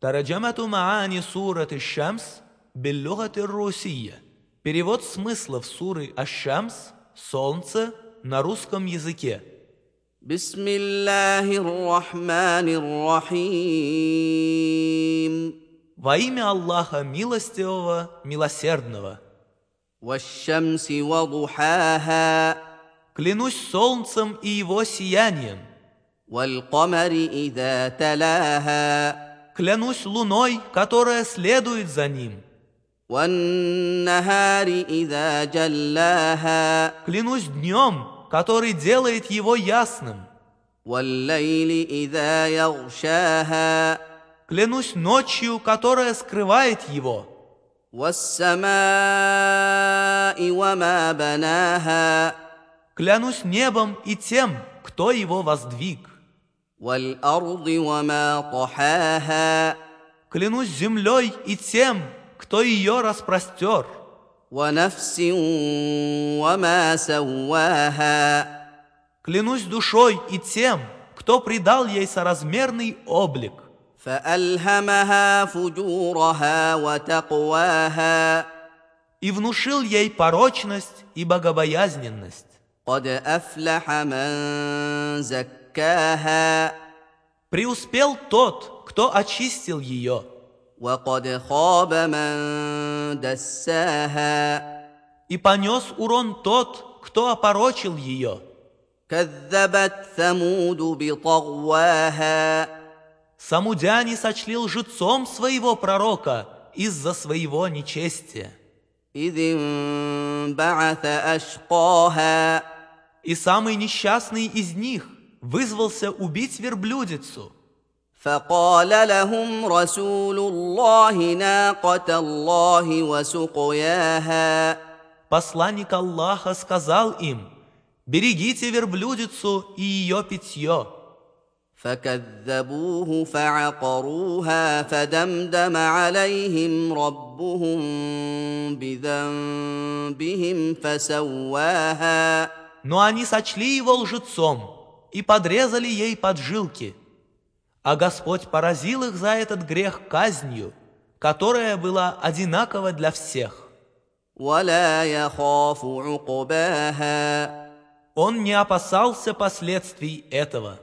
ترجمة معاني سورة الشمس باللغة الروسية. Перевод смыслов суры Аш-Шамс «Солнце» на русском языке. بسم الله الرحمن الرحيم Во имя Аллаха Милостивого, Милосердного. والشمس وضحاها Клянусь солнцем и его сиянием. والقمر إذا تلاها клянусь луной, которая следует за ним. Клянусь днем, который делает его ясным. Клянусь ночью, которая скрывает его. Клянусь небом и тем, кто его воздвиг. Клянусь землей и тем, кто ее распростер. Клянусь душой и тем, кто придал ей соразмерный облик. И внушил ей порочность и богобоязненность. قد أفلح من زكاها Преуспел тот, кто очистил ее. وقد خاب من دساها И понес урон тот, кто опорочил ее. كذبت ثمود بطغواها Самудяне сочли лжецом своего пророка из-за своего нечестия. إذ انبعث أشقاها И самый несчастный из них вызвался убить верблюдицу. فقال لهم رسول الله ناقة الله وسقياها Посланник Аллаха сказал им, «Берегите верблюдицу и ее питье». فكذبوه فعقروها فدمدم عليهم ربهم بذنبهم فسواها но они сочли его лжецом и подрезали ей поджилки. А Господь поразил их за этот грех казнью, которая была одинакова для всех. Он не опасался последствий этого.